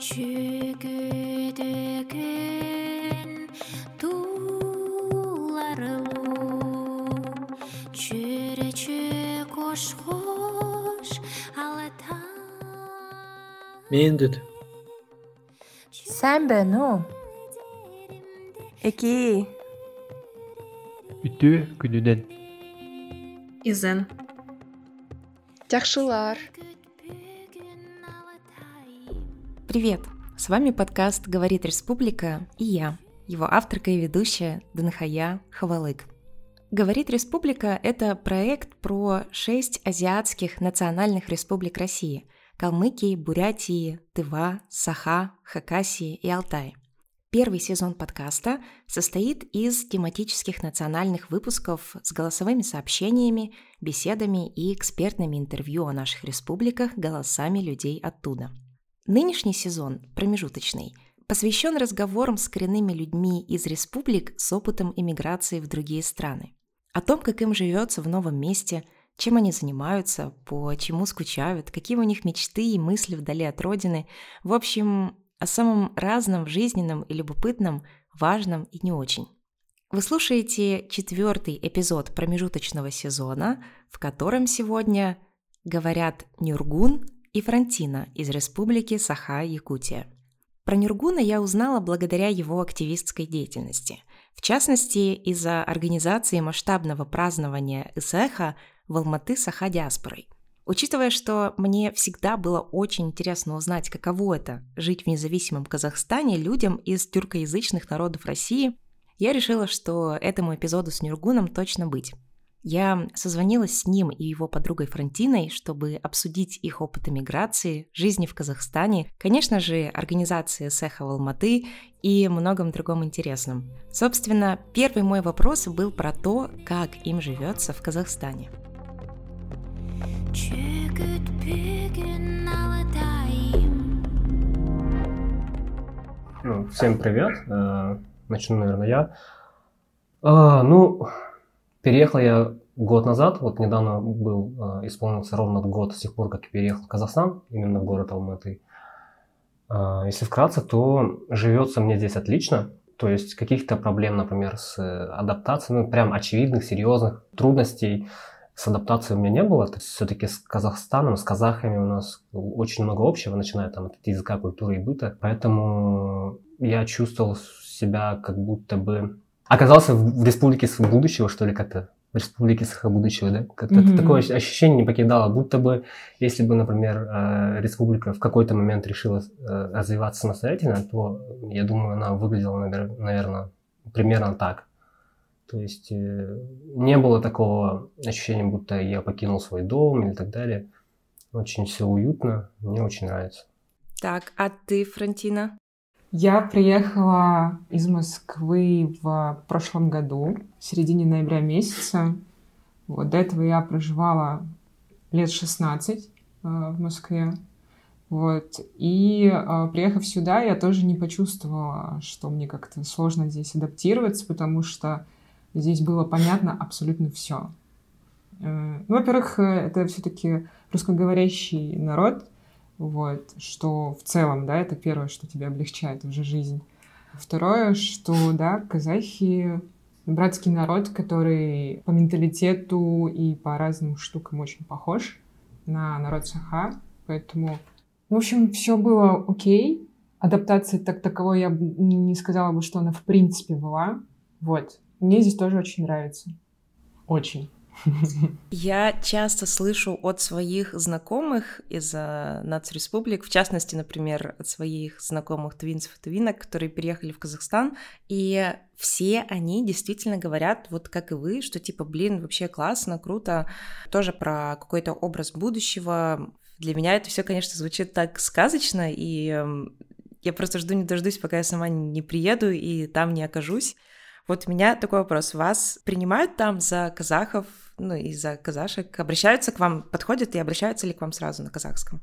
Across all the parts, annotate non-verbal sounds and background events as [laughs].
жүгіді күн туларылу. Жүречі қош қош алатан мен деді. Сән бәну эки. Үтү күнүнөн изен жакшылар Привет! С вами подкаст «Говорит Республика» и я, его авторка и ведущая Данхая Хавалык. «Говорит Республика» — это проект про шесть азиатских национальных республик России – Калмыкии, Бурятии, Тыва, Саха, Хакасии и Алтай. Первый сезон подкаста состоит из тематических национальных выпусков с голосовыми сообщениями, беседами и экспертными интервью о наших республиках голосами людей оттуда – Нынешний сезон, промежуточный, посвящен разговорам с коренными людьми из республик с опытом иммиграции в другие страны. О том, как им живется в новом месте, чем они занимаются, по чему скучают, какие у них мечты и мысли вдали от родины. В общем, о самом разном, жизненном и любопытном, важном и не очень. Вы слушаете четвертый эпизод промежуточного сезона, в котором сегодня говорят Нюргун и Франтина из республики Саха-Якутия. Про Нюргуна я узнала благодаря его активистской деятельности. В частности, из-за организации масштабного празднования ИСЭХа в Алматы Саха-диаспорой. Учитывая, что мне всегда было очень интересно узнать, каково это – жить в независимом Казахстане людям из тюркоязычных народов России, я решила, что этому эпизоду с Нюргуном точно быть. Я созвонилась с ним и его подругой Франтиной, чтобы обсудить их опыт эмиграции, жизни в Казахстане, конечно же, организации Сеха в Алматы и многом другом интересном. Собственно, первый мой вопрос был про то, как им живется в Казахстане. Всем привет. Э, начну, наверное, я. А, ну, Переехал я год назад, вот недавно был, э, исполнился ровно год с тех пор, как я переехал в Казахстан, именно в город Алматы. Э, если вкратце, то живется мне здесь отлично. То есть каких-то проблем, например, с адаптацией, ну, прям очевидных, серьезных трудностей с адаптацией у меня не было. То есть все-таки с Казахстаном, с казахами у нас очень много общего, начиная там от языка, культуры и быта. Поэтому я чувствовал себя как будто бы оказался в республике будущего, что ли, как-то в республике будущего, да? Как-то mm-hmm. такое ощущение не покидало, будто бы, если бы, например, э, республика в какой-то момент решила э, развиваться самостоятельно, то, я думаю, она выглядела, наверное, примерно так. То есть э, не было такого ощущения, будто я покинул свой дом или так далее. Очень все уютно, мне очень нравится. Так, а ты, Франтина? Я приехала из Москвы в прошлом году, в середине ноября месяца. Вот, до этого я проживала лет 16 э, в Москве. Вот. И э, приехав сюда, я тоже не почувствовала, что мне как-то сложно здесь адаптироваться, потому что здесь было понятно абсолютно все. Э, ну, во-первых, э, это все-таки русскоговорящий народ, вот, что в целом, да, это первое, что тебе облегчает уже жизнь. Второе, что, да, казахи братский народ, который по менталитету и по разным штукам очень похож на народ Саха, поэтому, в общем, все было окей. Адаптация так таковой я не сказала бы, что она в принципе была. Вот. Мне здесь тоже очень нравится. Очень. Я часто слышу от своих знакомых из нацреспублик, в частности, например, от своих знакомых твинцев и твинок, которые переехали в Казахстан, и все они действительно говорят, вот как и вы, что типа, блин, вообще классно, круто, тоже про какой-то образ будущего. Для меня это все, конечно, звучит так сказочно, и эм, я просто жду не дождусь, пока я сама не приеду и там не окажусь. Вот у меня такой вопрос. Вас принимают там за казахов, ну, и за казашек? Обращаются к вам, подходят и обращаются ли к вам сразу на казахском?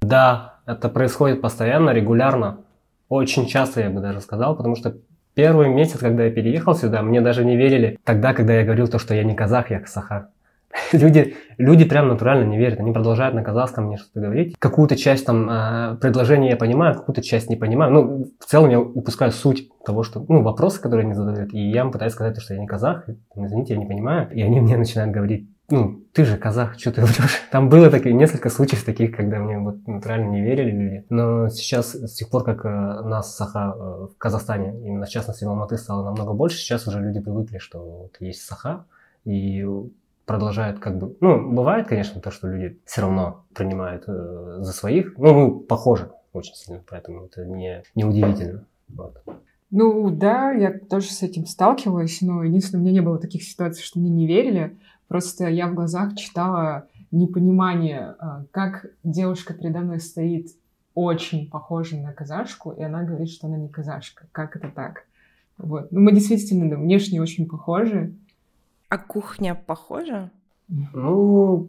Да, это происходит постоянно, регулярно. Очень часто, я бы даже сказал, потому что первый месяц, когда я переехал сюда, мне даже не верили тогда, когда я говорил то, что я не казах, я саха. [laughs] люди, люди прям натурально не верят. Они продолжают на казахском мне что-то говорить. Какую-то часть там э, предложения я понимаю, какую-то часть не понимаю. Ну, в целом я упускаю суть того, что, ну, вопросы, которые они задают. И я им пытаюсь сказать, что я не казах, извините, я не понимаю. И они мне начинают говорить, ну, ты же казах, что ты врешь? [laughs] Там было такие, несколько случаев таких, когда мне вот натурально не верили люди. Но сейчас, с тех пор, как э, нас саха э, в Казахстане, именно в частности в Алматы, стало намного больше, сейчас уже люди привыкли, что вот есть саха, и продолжают как бы... Ну, бывает, конечно, то, что люди все равно принимают э, за своих. Ну, мы похожи очень сильно, поэтому это не, не удивительно. Вот. Ну да, я тоже с этим сталкивалась, но единственное, у меня не было таких ситуаций, что мне не верили. Просто я в глазах читала непонимание, а, как девушка передо мной стоит очень похожа на казашку, и она говорит, что она не казашка. Как это так? Вот. Ну, мы действительно да, внешне очень похожи. А кухня похожа? Ну,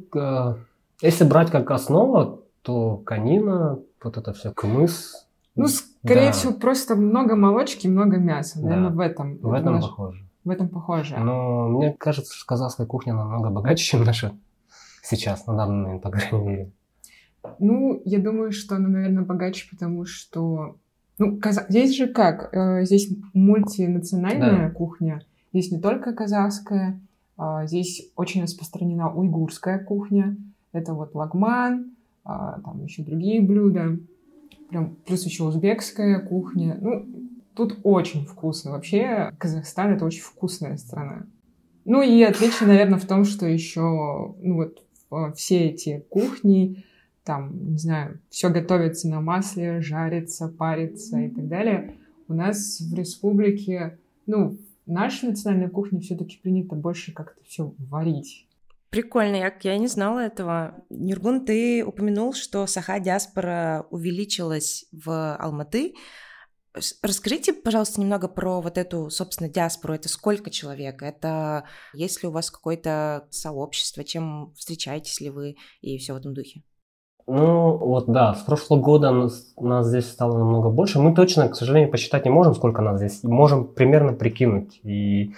если брать как основу, то канина, вот это все кмыс. Ну, скорее да. всего, просто много молочки, много мяса. Наверное, да. в этом. В этом похоже в этом похоже. Но мне кажется, что казахская кухня намного богаче, [laughs] чем наша сейчас, на данный момент, по крайней мере. Ну, я думаю, что она, наверное, богаче, потому что... Ну, казах... здесь же как? Э, здесь мультинациональная да. кухня. Здесь не только казахская, здесь очень распространена уйгурская кухня. Это вот лагман, а, там еще другие блюда. Прям плюс еще узбекская кухня. Ну, Тут очень вкусно. Вообще, Казахстан — это очень вкусная страна. Ну и отличие, наверное, в том, что еще, ну вот, все эти кухни, там, не знаю, все готовится на масле, жарится, парится и так далее. У нас в республике, ну, нашей национальной кухне все-таки принято больше как-то все варить. Прикольно, я, я не знала этого. Ниргун, ты упомянул, что саха-диаспора увеличилась в Алматы. Расскажите, пожалуйста, немного про вот эту, собственно, диаспору. Это сколько человек? Это есть ли у вас какое-то сообщество? Чем встречаетесь ли вы и все в этом духе? Ну, вот да, с прошлого года нас, нас здесь стало намного больше. Мы точно, к сожалению, посчитать не можем, сколько нас здесь. Можем примерно прикинуть. И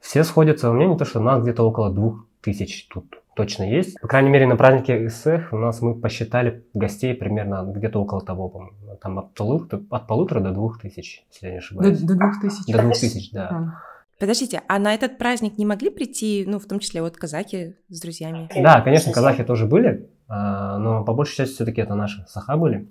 все сходятся во мнении, то, что нас где-то около двух тысяч тут точно есть. По крайней мере, на празднике СФ у нас мы посчитали гостей примерно где-то около того, по-моему. Там от, полутора, от полутора до двух тысяч, если я не ошибаюсь. До, до двух тысяч? До двух тысяч, да. А. Подождите, а на этот праздник не могли прийти, ну, в том числе вот казахи с друзьями? Да, конечно, казахи тоже были, а, но по большей части все-таки это наши саха были.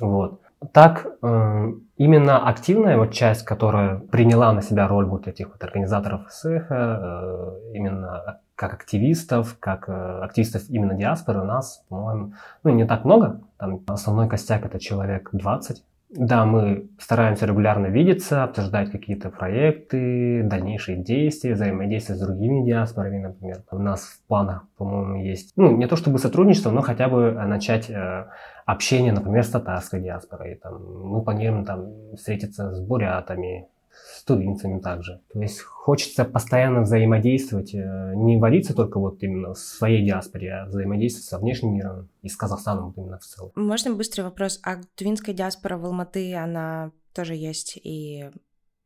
Вот. Так, э, именно активная вот часть, которая приняла на себя роль вот этих вот организаторов СЭХа, э, именно как активистов, как э, активистов именно диаспоры у нас, по-моему, ну не так много. Там основной костяк это человек 20. Да, мы стараемся регулярно видеться, обсуждать какие-то проекты, дальнейшие действия, взаимодействие с другими диаспорами, например. У нас в планах, по-моему, есть, ну, не то чтобы сотрудничество, но хотя бы начать э, общение, например, с татарской диаспорой. Там, мы планируем там встретиться с бурятами, с также. То есть хочется постоянно взаимодействовать, э, не вариться только вот именно в своей диаспоре, а взаимодействовать со внешним миром и с Казахстаном именно в целом. Можно быстрый вопрос? А тувинская диаспора в Алматы, она тоже есть и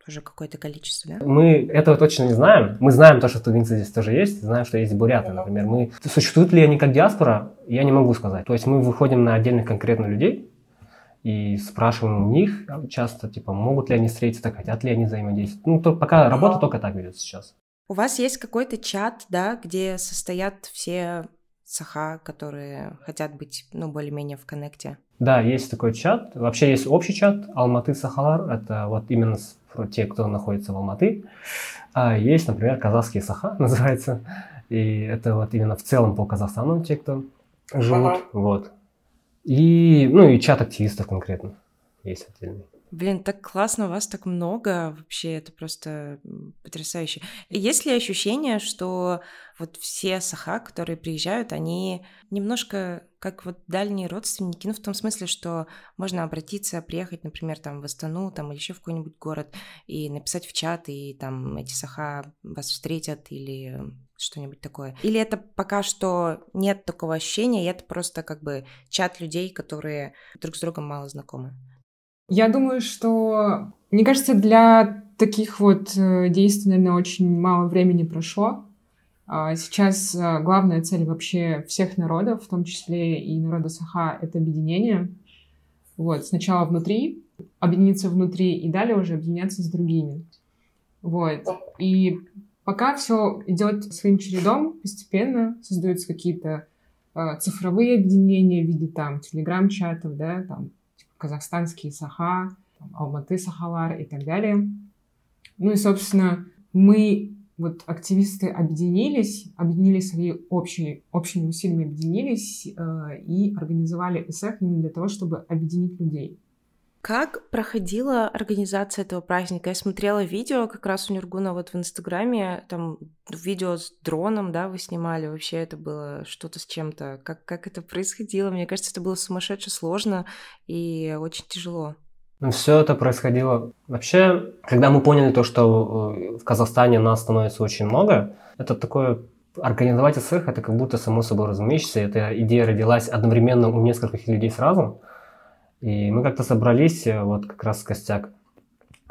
тоже какое-то количество, да? Мы этого точно не знаем. Мы знаем то, что тувинцы здесь тоже есть, знаем, что есть буряты, например. Мы... Существуют ли они как диаспора, я не могу сказать. То есть мы выходим на отдельных конкретно людей, и спрашиваем у них часто, типа, могут ли они встретиться, хотят ли они взаимодействовать. Ну, то, пока работа только так ведется сейчас. У вас есть какой-то чат, да, где состоят все саха, которые хотят быть, ну, более-менее в коннекте? Да, есть такой чат. Вообще есть общий чат Алматы Сахалар. Это вот именно те, кто находится в Алматы. А есть, например, казахские саха [laughs] называется. И это вот именно в целом по Казахстану те, кто живут. Ага. Вот. И, ну, и чат активистов конкретно есть отдельный. Блин, так классно, вас так много, вообще это просто потрясающе. Есть ли ощущение, что вот все саха, которые приезжают, они немножко как вот дальние родственники, ну в том смысле, что можно обратиться, приехать, например, там в Астану, там или еще в какой-нибудь город и написать в чат, и там эти саха вас встретят или что-нибудь такое? Или это пока что нет такого ощущения, и это просто как бы чат людей, которые друг с другом мало знакомы? Я думаю, что, мне кажется, для таких вот э, действий, наверное, очень мало времени прошло. А сейчас а, главная цель вообще всех народов, в том числе и народа Саха, это объединение. Вот, сначала внутри, объединиться внутри, и далее уже объединяться с другими. Вот. И пока все идет своим чередом, постепенно создаются какие-то э, цифровые объединения в виде там телеграм-чатов, да, там казахстанские Саха, Алматы Сахалар и так далее. Ну и, собственно, мы вот активисты объединились, объединили свои общие, общими усилиями объединились э, и организовали СФ именно для того, чтобы объединить людей. Как проходила организация этого праздника? Я смотрела видео как раз у Нергуна вот в Инстаграме, там видео с дроном, да, вы снимали, вообще это было что-то с чем-то. Как, как это происходило? Мне кажется, это было сумасшедше сложно и очень тяжело. Ну, Все это происходило вообще, когда мы поняли то, что э, в Казахстане нас становится очень много, это такое организовать СССР, это как будто само собой разумеющееся. Эта идея родилась одновременно у нескольких людей сразу. И мы как-то собрались, э, вот как раз костяк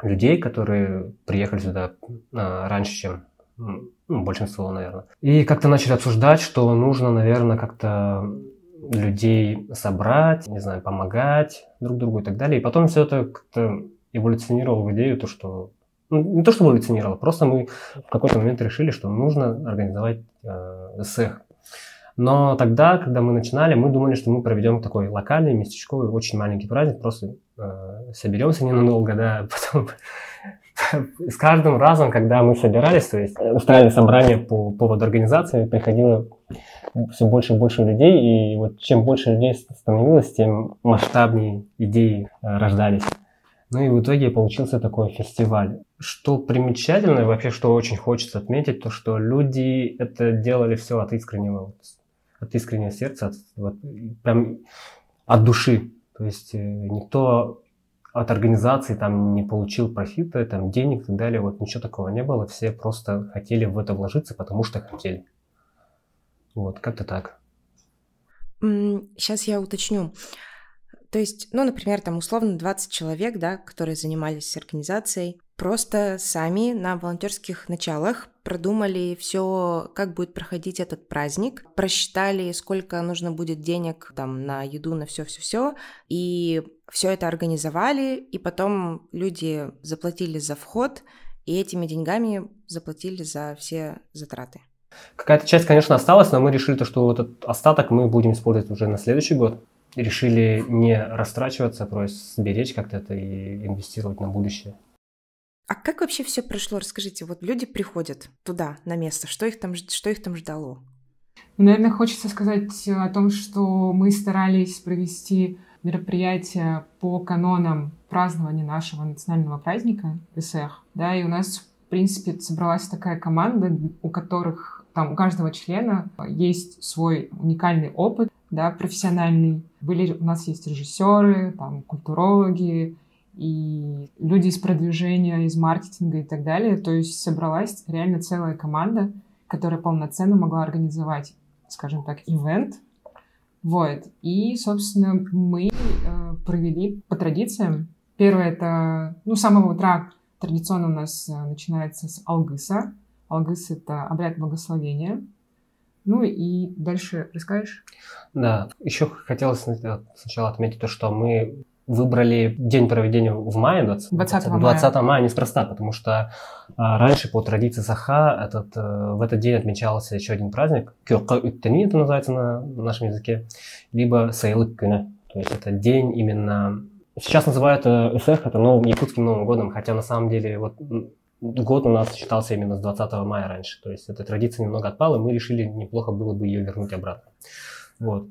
людей, которые приехали сюда а, раньше, чем ну, большинство, наверное. И как-то начали обсуждать, что нужно, наверное, как-то людей собрать, не знаю, помогать друг другу и так далее. И потом все это как-то эволюционировало в идею, то, что ну, не то, что эволюционировало, просто мы в какой-то момент решили, что нужно организовать э, СЭХ. Но тогда, когда мы начинали, мы думали, что мы проведем такой локальный, местечковый, очень маленький праздник, просто э, соберемся ненадолго, да, [laughs] потом с каждым разом, когда мы собирались, то есть устраивали собрание по поводу организации, приходило все больше и больше людей, и вот чем больше людей становилось, тем масштабнее идеи э, рождались. Ну и в итоге получился такой фестиваль. Что примечательно, вообще, что очень хочется отметить, то что люди это делали все от искреннего, от искреннего сердца, от, вот, прям от души. То есть э, никто от организации там не получил профита, там денег и так далее, вот ничего такого не было, все просто хотели в это вложиться, потому что хотели. Вот, как-то так. Сейчас я уточню. То есть, ну, например, там условно 20 человек, да, которые занимались организацией, просто сами на волонтерских началах продумали все, как будет проходить этот праздник, просчитали, сколько нужно будет денег там на еду, на все, все, все, и все это организовали, и потом люди заплатили за вход, и этими деньгами заплатили за все затраты. Какая-то часть, конечно, осталась, но мы решили, то, что этот остаток мы будем использовать уже на следующий год. Решили не растрачиваться, то есть сберечь как-то это и инвестировать на будущее. А как вообще все прошло? Расскажите, вот люди приходят туда, на место, что их там, что их там ждало? Ну, наверное, хочется сказать о том, что мы старались провести мероприятие по канонам празднования нашего национального праздника ИСЭХ, да, и у нас, в принципе, собралась такая команда, у которых там у каждого члена есть свой уникальный опыт, да, профессиональный. Были, у нас есть режиссеры, там, культурологи, и люди из продвижения, из маркетинга и так далее. То есть собралась реально целая команда, которая полноценно могла организовать, скажем так, ивент. Вот. И, собственно, мы э, провели по традициям. Первое это, ну, с самого утра традиционно у нас э, начинается с Алгыса. Алгыс — это обряд благословения. Ну и дальше расскажешь? Да, еще хотелось сначала отметить то, что мы выбрали день проведения в мае, 20, 20 мая. 20 мая неспроста, потому что а, раньше по традиции Саха этот, а, в этот день отмечался еще один праздник, Уттани это называется на, на нашем языке, либо Сайлык Кюне, то есть это день именно... Сейчас называют э, СФ это новым, якутским Новым годом, хотя на самом деле вот год у нас считался именно с 20 мая раньше. То есть эта традиция немного отпала, и мы решили, неплохо было бы ее вернуть обратно. Вот.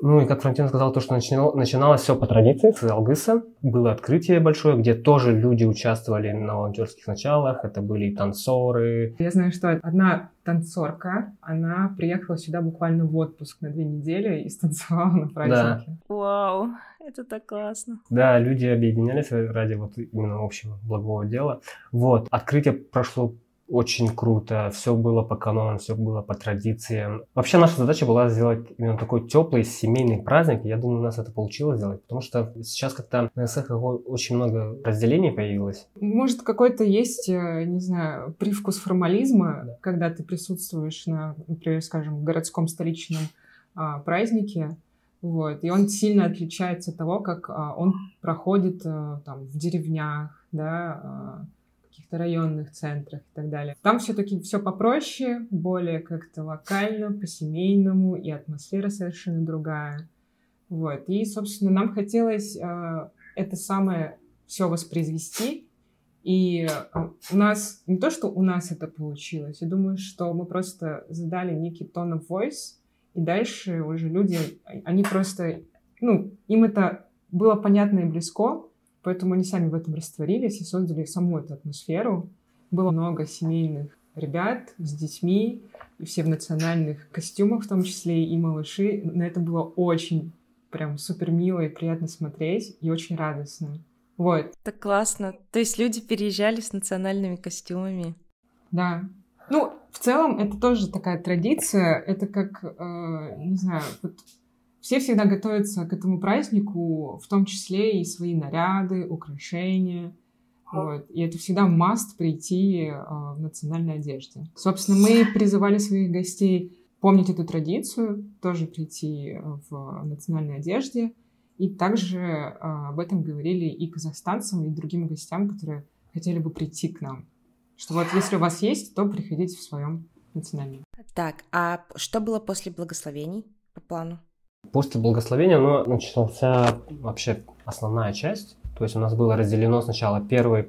Ну и как Франтин сказал, то, что начинал, начиналось все по традиции с Алгыса. Было открытие большое, где тоже люди участвовали на волонтерских началах. Это были танцоры. Я знаю, что одна танцорка, она приехала сюда буквально в отпуск на две недели и станцевала на празднике. Да. Вау, это так классно. Да, люди объединялись ради вот именно общего благого дела. Вот, открытие прошло очень круто, все было по канонам, все было по традициям. Вообще наша задача была сделать именно такой теплый семейный праздник. Я думаю, у нас это получилось сделать, потому что сейчас как-то на СХ очень много разделений появилось. Может, какой-то есть, э, не знаю, привкус формализма, да. когда ты присутствуешь на, например, скажем, городском столичном а, празднике, вот, и он сильно отличается от того, как а, он проходит а, там в деревнях, да, а, каких-то районных центрах и так далее. Там все-таки все попроще, более как-то локально, по-семейному, и атмосфера совершенно другая. Вот. И, собственно, нам хотелось э, это самое все воспроизвести. И э, у нас, не то, что у нас это получилось, я думаю, что мы просто задали некий тон of voice, и дальше уже люди, они просто, ну, им это было понятно и близко, Поэтому они сами в этом растворились и создали саму эту атмосферу. Было много семейных ребят с детьми, и все в национальных костюмах в том числе, и малыши. На это было очень прям супер мило и приятно смотреть, и очень радостно. Вот. Так классно. То есть люди переезжали с национальными костюмами. Да. Ну, в целом, это тоже такая традиция. Это как, э, не знаю, вот все всегда готовятся к этому празднику, в том числе и свои наряды, украшения. Вот. И это всегда маст прийти э, в национальной одежде. Собственно, мы призывали своих гостей помнить эту традицию, тоже прийти в национальной одежде. И также э, об этом говорили и казахстанцам, и другим гостям, которые хотели бы прийти к нам. Что вот если у вас есть, то приходите в своем национальном. Так, а что было после благословений по плану? После благословения ну, начался вообще основная часть. То есть у нас было разделено сначала первый,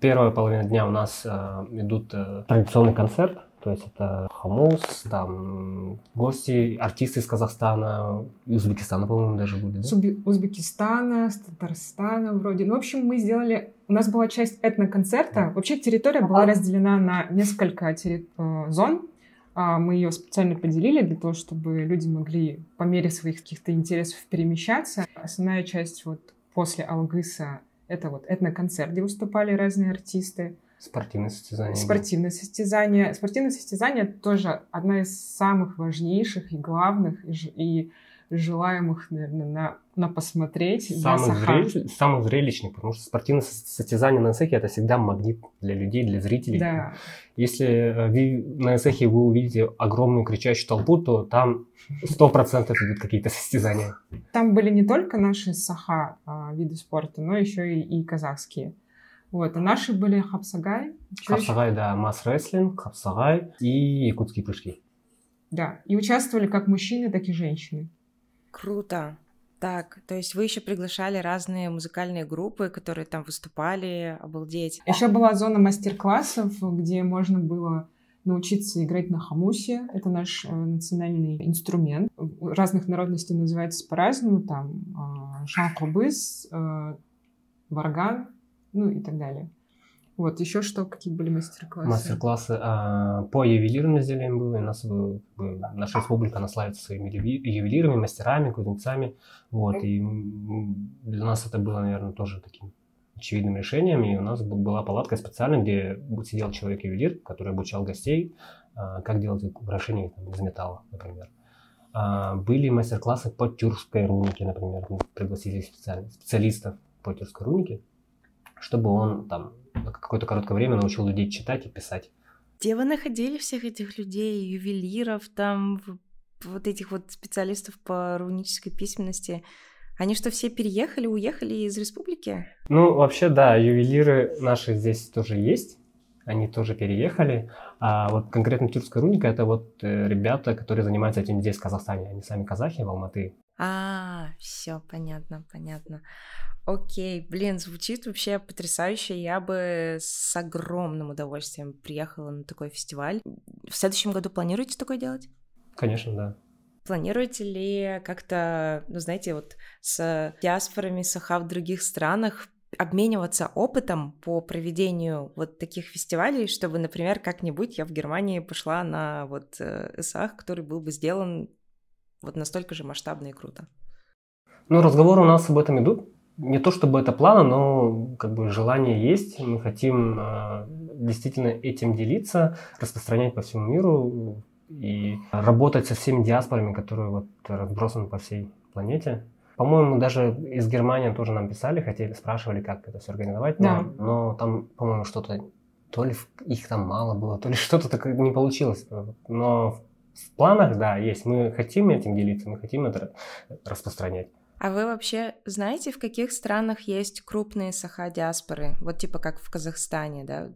первая половина дня у нас э, идут э, традиционный концерт, то есть это хамус, там гости, артисты из Казахстана, Узбекистана, по-моему, даже были, да? С Узбекистана, с Татарстана вроде. Ну, в общем, мы сделали... У нас была часть этноконцерта. Вообще территория была разделена на несколько терри... Э, зон. А, мы ее специально поделили для того, чтобы люди могли по мере своих каких-то интересов перемещаться. Основная часть вот после Алгыса — это вот этноконцерт, где выступали разные артисты. Спортивные состязания. Спортивные состязания. Спортивные состязания тоже одна из самых важнейших и главных, и желаемых, наверное, на, на посмотреть. Самых, зрелищ, самых зрелищных, потому что спортивное состязание на СЭХе это всегда магнит для людей, для зрителей. Да. Если э, вы, на СЭХе вы увидите огромную кричащую толпу, то там сто процентов идут какие-то состязания. Там были не только наши саха а, виды спорта, но еще и, и казахские. Вот, а наши были хапсагай. Хапсагай, да, масс-рестлинг, хапсагай и якутские прыжки. Да, и участвовали как мужчины, так и женщины. Круто. Так, то есть вы еще приглашали разные музыкальные группы, которые там выступали, обалдеть. Еще была зона мастер-классов, где можно было научиться играть на хамусе. Это наш э, национальный инструмент. Разных народностей называется по-разному. Там э, шанкобыс, э, варган, ну и так далее. Вот, еще что, какие были мастер-классы? Мастер-классы а, по ювелирным изделиям были. У нас был, наша республика она славится своими ювелирами, мастерами, кузнецами. Вот, и для нас это было, наверное, тоже таким очевидным решением. И у нас была палатка специальная, где сидел человек-ювелир, который обучал гостей, а, как делать украшения там, из металла, например. А, были мастер-классы по тюркской рунике, например. Мы пригласили специалистов по тюркской рунике, чтобы он там какое-то короткое время научил людей читать и писать. Где вы находили всех этих людей, ювелиров, там, вот этих вот специалистов по рунической письменности? Они что, все переехали, уехали из республики? Ну, вообще, да, ювелиры наши здесь тоже есть. Они тоже переехали. А вот конкретно тюркская руника это вот э, ребята, которые занимаются этим здесь, в Казахстане. Они сами казахи в Алматы. А, все, понятно, понятно. Окей, блин, звучит вообще потрясающе. Я бы с огромным удовольствием приехала на такой фестиваль. В следующем году планируете такое делать? Конечно, да. Планируете ли как-то, ну, знаете, вот с диаспорами Саха в других странах обмениваться опытом по проведению вот таких фестивалей, чтобы, например, как-нибудь я в Германии пошла на вот э, САХ, который был бы сделан вот настолько же масштабно и круто? Ну, разговоры у нас об этом идут. не то чтобы это планы, но как бы желание есть. Мы хотим э, действительно этим делиться, распространять по всему миру и работать со всеми диаспорами, которые вот разбросаны по всей планете. По-моему, даже из Германии тоже нам писали, хотели, спрашивали, как это все организовать, но, Да. но там, по-моему, что-то, то ли их там мало было, то ли что-то такое не получилось. Но в планах, да, есть. Мы хотим этим делиться, мы хотим это распространять. А вы вообще знаете, в каких странах есть крупные саха-диаспоры? Вот типа как в Казахстане, да,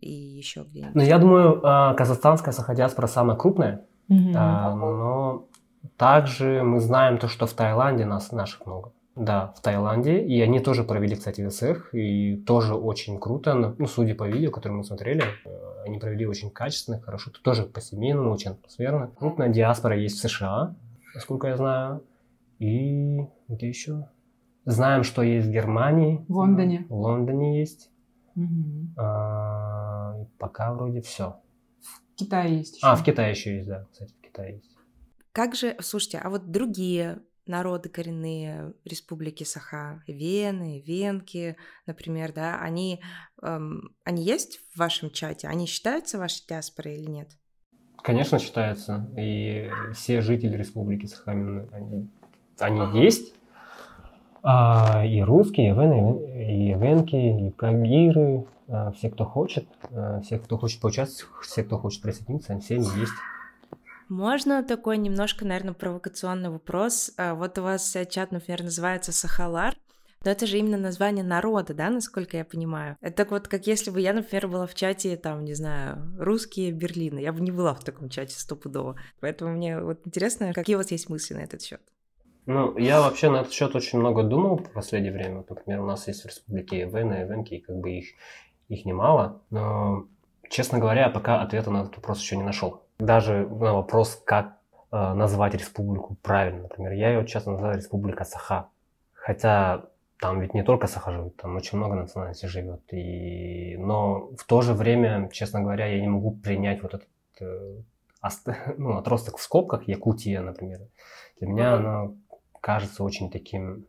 и еще где-нибудь? Ну, я думаю, а, казахстанская саха-диаспора самая крупная, а, но также мы знаем то, что в Таиланде нас, наших много. Да, в Таиланде, и они тоже провели, кстати, ВСХ, и тоже очень круто, ну, судя по видео, которые мы смотрели, э, они провели очень качественно, хорошо, тоже по-семейному, очень атмосферно. Крупная диаспора есть в США, насколько я знаю, и где еще? Знаем, что есть в Германии. В Лондоне. В Лондоне есть. Мгм. А, пока вроде все. В Китае есть еще. А, в Китае еще есть, да, кстати, в Китае есть. Как же, слушайте, а вот другие народы коренные республики Саха, Вены, Венки, например, да, они, эм, они есть в вашем чате? Они считаются вашей диаспорой или нет? Конечно, считается. И все жители Республики Сахалин, они, они есть. А, и русские, и вены, и венки, и кагиры, а, все, кто хочет, а, все, кто хочет поучаствовать, все, кто хочет присоединиться, все они есть. Можно такой немножко, наверное, провокационный вопрос? А, Вот у вас э, чат, например, называется Сахалар, но это же именно название народа, да, насколько я понимаю? Это так вот, как если бы я, например, была в чате, там, не знаю, русские Берлина. Я бы не была в таком чате стопудово. Поэтому мне вот интересно, какие у вас есть мысли на этот счет? Ну, я вообще на этот счет очень много думал в последнее время. Например, у нас есть в республике и Венки, и как бы их, их немало. Но, честно говоря, пока ответа на этот вопрос еще не нашел. Даже на вопрос, как э, назвать республику правильно, например, я ее часто называю республика Саха. Хотя там ведь не только Саха живет, там очень много национальностей живет. И... Но в то же время, честно говоря, я не могу принять вот этот э, ост- [laughs] ну, отросток в скобках, Якутия, например. Для меня оно кажется очень таким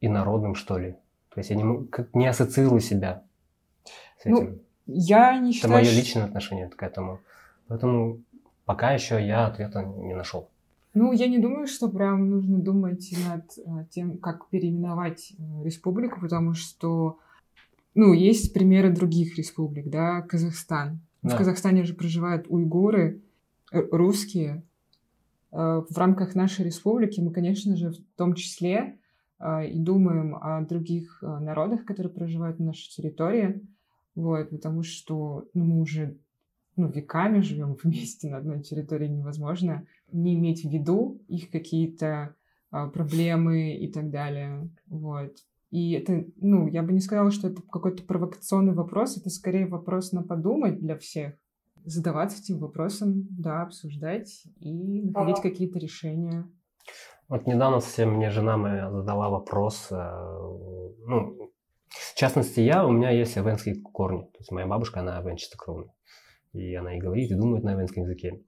инородным, что ли. То есть я не, как не ассоциирую себя с Ну, этим. Я не Это считаю, мое что- личное отношение к этому. Поэтому пока еще я ответа не нашел. Ну, я не думаю, что прям нужно думать над э, тем, как переименовать э, республику, потому что, ну, есть примеры других республик, да, Казахстан. В Да. Казахстане же проживают уйгуры, русские. Э, В рамках нашей республики мы, конечно же, в том числе и думаем о других народах, которые проживают на нашей территории, вот, потому что ну, мы уже ну, веками живем [laughs] вместе на одной территории, невозможно не иметь в виду их какие-то а, проблемы и так далее. Вот. И это, ну, я бы не сказала, что это какой-то провокационный вопрос, это скорее вопрос на подумать для всех. Задаваться этим вопросом, да, обсуждать и находить какие-то решения. Вот недавно совсем мне жена моя задала вопрос, э, ну, в частности, я, у меня есть эвенские корни. То есть моя бабушка, она эвен чистокровная. И она и говорит, и думает на эвенском языке.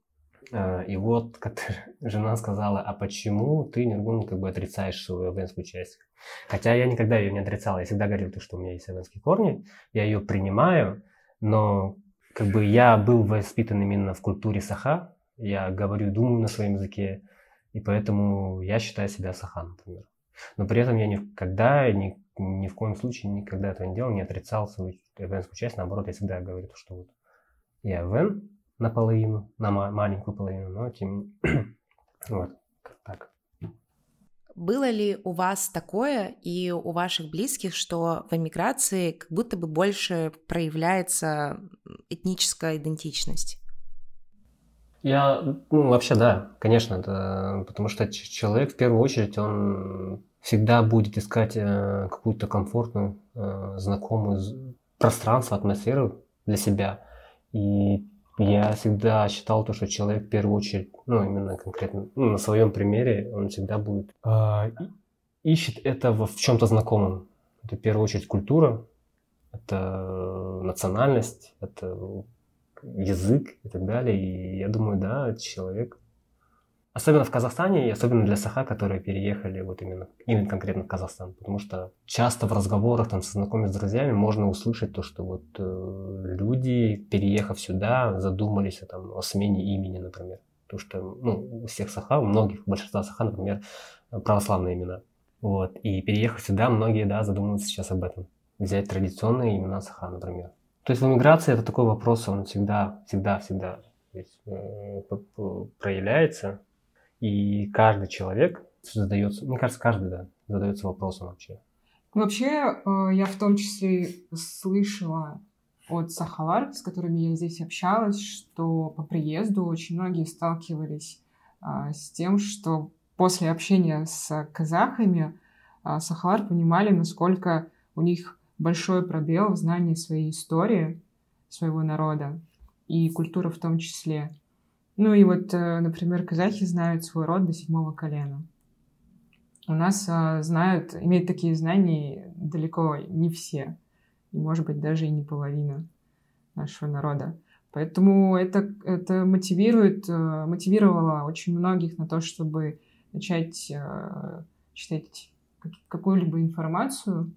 Э, И вот как [laughs] жена сказала, а почему ты, Нергун, как бы отрицаешь свою эвенскую часть? Хотя я никогда ее не отрицал, я всегда говорил, то, что у меня есть эвенские корни, я ее принимаю, но как бы я был воспитан именно в культуре саха, я говорю, думаю на своем языке, и поэтому я считаю себя саха, например. Но при этом я никогда, ни, ни в коем случае никогда этого не делал, не отрицал свою эвенскую часть. Наоборот, я всегда говорю, что вот я эвен наполовину, на ма- маленькую половину, но тем [clears throat] вот, так. Было ли у вас такое и у ваших близких, что в эмиграции как будто бы больше проявляется этническая идентичность? Я, ну, вообще, да, конечно, это, потому что человек в первую очередь, он всегда будет искать э, какую-то комфортную, э, знакомую пространство, атмосферу для себя. И я всегда считал то, что человек в первую очередь, ну, именно конкретно, ну, на своем примере, он всегда будет и- ищет это в, в чем-то знакомом. Это в первую очередь культура, это национальность, это язык и так далее. И я думаю, да, человек Особенно в Казахстане, и особенно для саха, которые переехали вот именно, именно конкретно в Казахстан. Потому что часто в разговорах там, со знакомыми с друзьями можно услышать то, что вот э, люди, переехав сюда, задумались там, о смене имени, например. Потому что ну, у всех саха, у многих, у большинства саха, например, православные имена. Вот. И переехав сюда, многие, да, задумываются сейчас об этом. Взять традиционные имена саха, например. То есть в эмиграции это такой вопрос, он всегда, всегда, всегда здесь, э, проявляется. И каждый человек задается, мне кажется, каждый, да, задается вопросом вообще. Вообще, э, я в том числе слышала от сахалар, с которыми я здесь общалась, что по приезду очень многие сталкивались а, с тем, что после общения с казахами а, сахалар понимали, насколько у них большой пробел в знании своей истории, своего народа и культуры в том числе. Ну и вот, э, например, казахи знают свой род до седьмого колена. У нас а, знают, имеют такие знания далеко не все и, может быть, даже и не половина нашего народа. Поэтому это, это мотивирует, э, мотивировало очень многих на то, чтобы начать э, читать какую-либо информацию,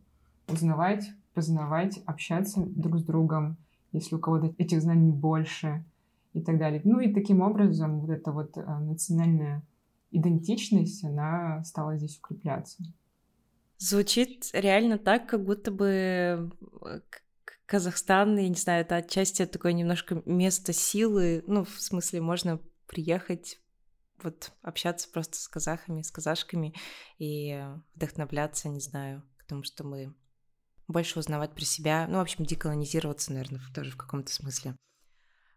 узнавать, познавать, общаться друг с другом, если у кого-то этих знаний больше и так далее. Ну и таким образом вот эта вот э, национальная идентичность, она стала здесь укрепляться. Звучит реально так, как будто бы э, Казахстан, я не знаю, это отчасти такое немножко место силы, ну, в смысле, можно приехать, вот общаться просто с казахами, с казашками и вдохновляться, не знаю, к тому, что мы больше узнавать про себя, ну, в общем, деколонизироваться, наверное, тоже в каком-то смысле.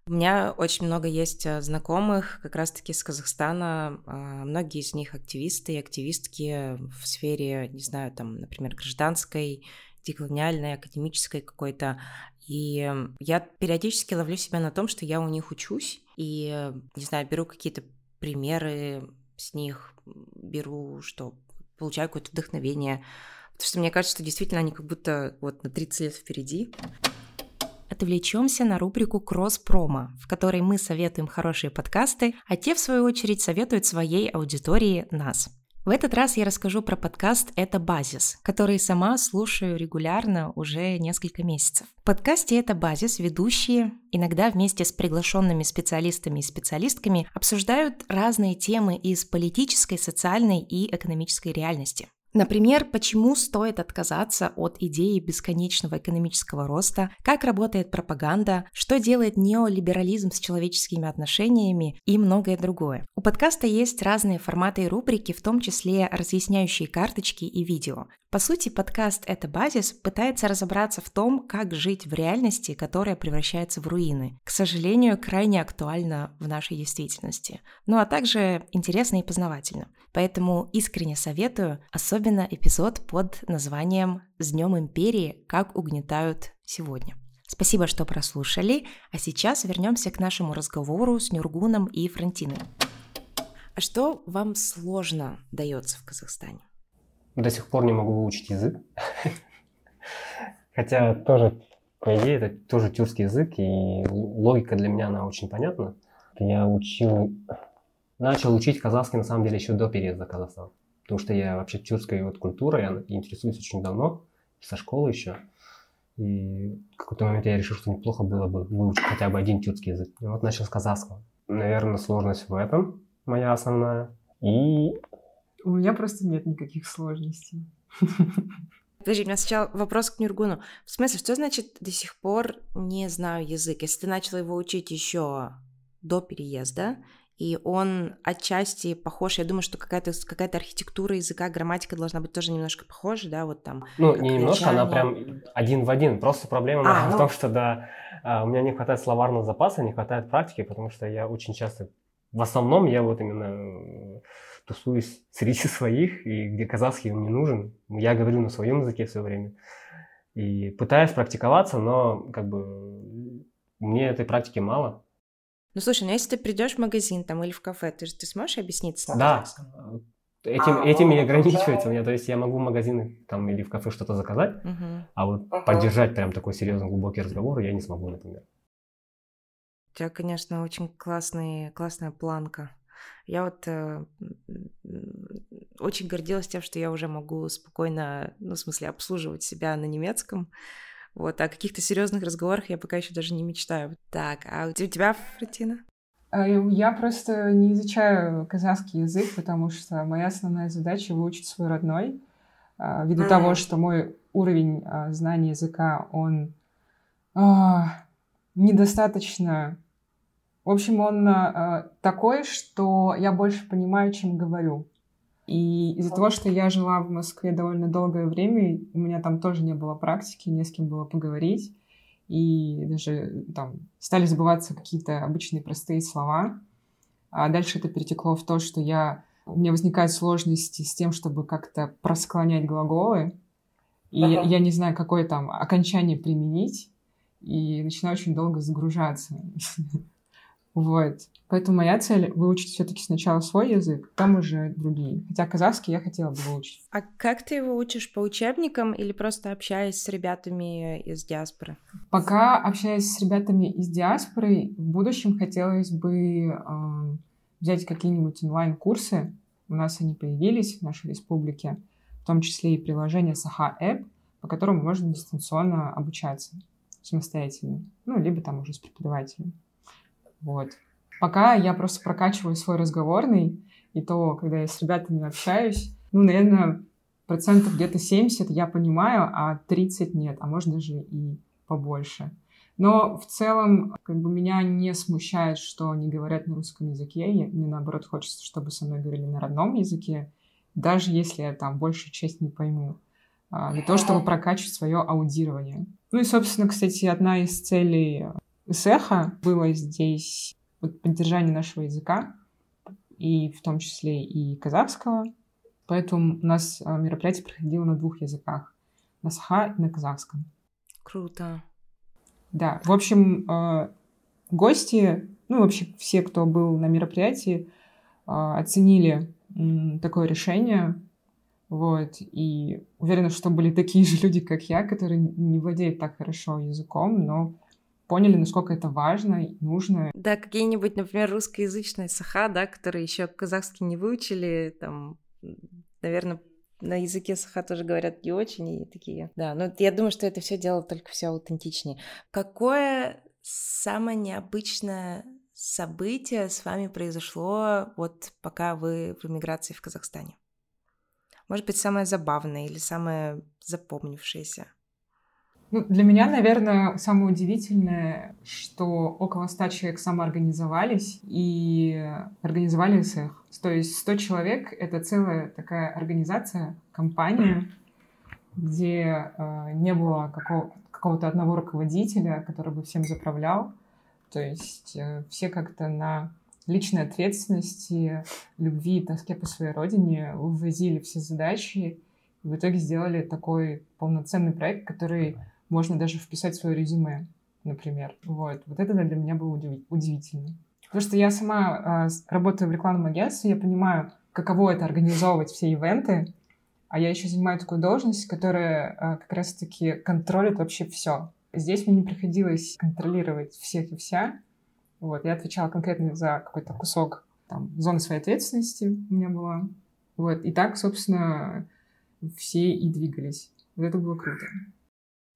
У меня очень много есть э, знакомых как раз-таки с Казахстана. А, многие из них активисты и активистки в сфере, не знаю, там, например, гражданской, деколониальной, академической какой-то. И я периодически ловлю себя на том, что я у них учусь и, не знаю, беру какие-то примеры с них, беру, что получаю какое-то вдохновение. Потому что мне кажется, что действительно они как будто вот на 30 лет впереди отвлечемся на рубрику «Кросс-промо», в которой мы советуем хорошие подкасты, а те, в свою очередь, советуют своей аудитории нас. В этот раз я расскажу про подкаст «Это базис», который сама слушаю регулярно уже несколько месяцев. В подкасте «Это базис» ведущие, иногда вместе с приглашенными специалистами и специалистками, обсуждают разные темы из политической, социальной и экономической реальности. Например, почему стоит отказаться от идеи бесконечного экономического роста, как работает пропаганда, что делает неолиберализм с человеческими отношениями и многое другое. У подкаста есть разные форматы и рубрики, в том числе разъясняющие карточки и видео. По сути, подкаст «Это базис» пытается разобраться в том, как жить в реальности, которая превращается в руины. К сожалению, крайне актуально в нашей действительности. Ну а также интересно и познавательно. Поэтому искренне советую, особенно эпизод под названием «С Днем Империи. Как угнетают сегодня». Спасибо, что прослушали, а сейчас вернемся к нашему разговору с Нюргуном и Франтиной. А что вам сложно дается в Казахстане? до сих пор не могу выучить язык. Хотя тоже, по идее, это тоже тюркский язык, и логика для меня, она очень понятна. Я учил, начал учить казахский, на самом деле, еще до переезда в Казахстан. Потому что я вообще тюркской вот культурой я интересуюсь очень давно, со школы еще. И в какой-то момент я решил, что неплохо было бы выучить хотя бы один тюркский язык. И вот начал с казахского. Наверное, сложность в этом моя основная. И у меня просто нет никаких сложностей. [laughs] Подожди, у меня сначала вопрос к Нюргуну. В смысле, что значит до сих пор не знаю язык? Если ты начала его учить еще до переезда, и он отчасти похож, я думаю, что какая-то какая архитектура языка, грамматика должна быть тоже немножко похожа, да, вот там. Ну, не немножко, она прям один в один. Просто проблема а, в ну... том, что да, а, у меня не хватает словарного запаса, не хватает практики, потому что я очень часто, в основном я вот именно тусуюсь среди своих, и где казахский мне нужен. Я говорю на своем языке все время. И пытаюсь практиковаться, но как бы мне этой практики мало. Ну слушай, ну если ты придешь в магазин там или в кафе, ты же ты сможешь объяснить? Да, этим, а, этим и ограничивается у меня. То есть я могу в магазин там или в кафе что-то заказать, угу. а вот uh поддержать прям такой серьезный глубокий разговор я не смогу, например. У тебя, конечно, очень классный, классная планка. Я вот э, очень гордилась тем, что я уже могу спокойно, ну, в смысле, обслуживать себя на немецком. Вот, о каких-то серьезных разговорах я пока еще даже не мечтаю. Так, а у тебя, Фратина? А, я просто не изучаю казахский язык, потому что моя основная задача выучить свой родной. А, ввиду mm. того, что мой уровень а, знания языка, он недостаточно... В общем, он такой, что я больше понимаю, чем говорю. И из-за того, что я жила в Москве довольно долгое время, у меня там тоже не было практики, не с кем было поговорить. И даже там стали забываться какие-то обычные простые слова. А дальше это перетекло в то, что я у меня возникают сложности с тем, чтобы как-то просклонять глаголы. И ага. я не знаю, какое там окончание применить. И начинаю очень долго загружаться. [laughs] Вот. Поэтому моя цель выучить все-таки сначала свой язык, потом уже другие. Хотя казахский я хотела бы выучить. А как ты его учишь по учебникам или просто общаясь с ребятами из диаспоры? Пока общаясь с ребятами из диаспоры, в будущем хотелось бы э, взять какие-нибудь онлайн-курсы. У нас они появились в нашей республике, в том числе и приложение Саха App, по которому можно дистанционно обучаться самостоятельно, ну, либо там уже с преподавателем. Вот. Пока я просто прокачиваю свой разговорный, и то, когда я с ребятами общаюсь, ну, наверное, процентов где-то 70 я понимаю, а 30 нет, а может даже и побольше. Но в целом, как бы меня не смущает, что они говорят на русском языке. Мне наоборот хочется, чтобы со мной говорили на родном языке, даже если я там большую часть не пойму. А, для того, чтобы прокачивать свое аудирование. Ну и, собственно, кстати, одна из целей Сеха было здесь поддержание нашего языка, и в том числе и казахского. Поэтому у нас а, мероприятие проходило на двух языках. На саха и на казахском. Круто. Да, в общем, а, гости, ну, вообще все, кто был на мероприятии, а, оценили такое решение, вот, и уверена, что были такие же люди, как я, которые не владеют так хорошо языком, но поняли, насколько это важно и нужно. Да, какие-нибудь, например, русскоязычные саха, да, которые еще казахский не выучили, там, наверное, на языке саха тоже говорят не очень и такие. Да, но я думаю, что это все делает только все аутентичнее. Какое самое необычное событие с вами произошло вот пока вы в эмиграции в Казахстане? Может быть, самое забавное или самое запомнившееся? Ну, для меня, наверное, самое удивительное, что около 100 человек самоорганизовались и организовали цех. То есть 100 человек — это целая такая организация, компания, где э, не было какого- какого-то одного руководителя, который бы всем заправлял. То есть э, все как-то на личной ответственности, любви и тоске по своей родине вывозили все задачи и в итоге сделали такой полноценный проект, который можно даже вписать свое резюме, например. Вот, вот это для меня было удивительно. Потому что я сама э, работаю в рекламном агентстве, я понимаю, каково это организовывать все ивенты, а я еще занимаю такую должность, которая э, как раз-таки контролит вообще все. Здесь мне не приходилось контролировать всех и вся. Вот, я отвечала конкретно за какой-то кусок там, зоны своей ответственности у меня была. Вот, и так, собственно, все и двигались. Вот это было круто.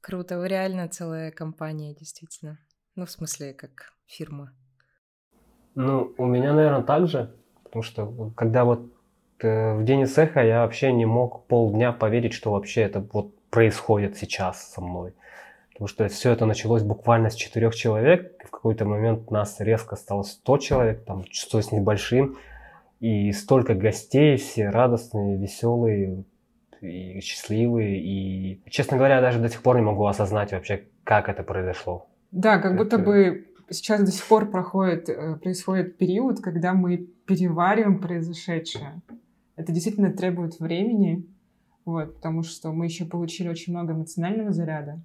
Круто, вы реально целая компания, действительно. Ну, в смысле, как фирма. Ну, у меня, наверное, так же, потому что когда вот э, в день цеха я вообще не мог полдня поверить, что вообще это вот происходит сейчас со мной. Потому что все это началось буквально с четырех человек, в какой-то момент нас резко стало 100 человек, там 100 с небольшим, и столько гостей, все радостные, веселые, и счастливые, и, честно говоря, я даже до сих пор не могу осознать вообще, как это произошло. Да, как это... будто бы сейчас до сих пор проходит, э, происходит период, когда мы перевариваем произошедшее. Это действительно требует времени, вот, потому что мы еще получили очень много эмоционального заряда,